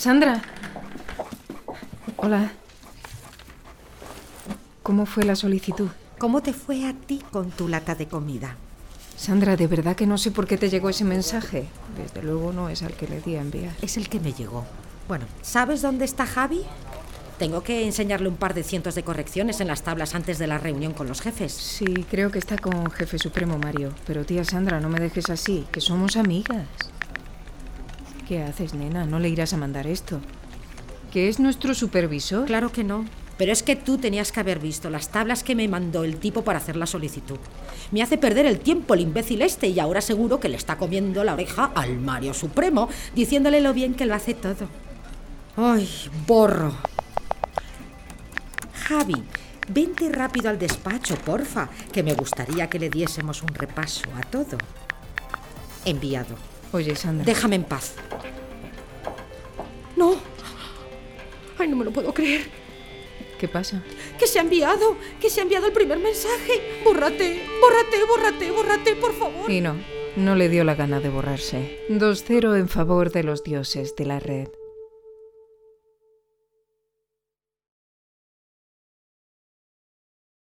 Sandra. Hola. ¿Cómo fue la solicitud? ¿Cómo te fue a ti con tu lata de comida? Sandra, de verdad que no sé por qué te llegó ese mensaje. Desde luego no es al que le di a enviar. Es el que me llegó. Bueno, ¿sabes dónde está Javi? Tengo que enseñarle un par de cientos de correcciones en las tablas antes de la reunión con los jefes. Sí, creo que está con jefe supremo Mario. Pero tía Sandra, no me dejes así, que somos amigas. ¿Qué haces, nena? No le irás a mandar esto. ¿Que es nuestro supervisor? Claro que no. Pero es que tú tenías que haber visto las tablas que me mandó el tipo para hacer la solicitud. Me hace perder el tiempo el imbécil este y ahora seguro que le está comiendo la oreja al Mario Supremo, diciéndole lo bien que lo hace todo. ¡Ay, borro! Javi, vente rápido al despacho, porfa, que me gustaría que le diésemos un repaso a todo. Enviado. Oye, Sandra. Déjame en paz. Ay, no me lo puedo creer. ¿Qué pasa? Que se ha enviado, que se ha enviado el primer mensaje. Bórrate, bórrate, bórrate, bórrate, por favor. Y no, no le dio la gana de borrarse. 2-0 en favor de los dioses de la red.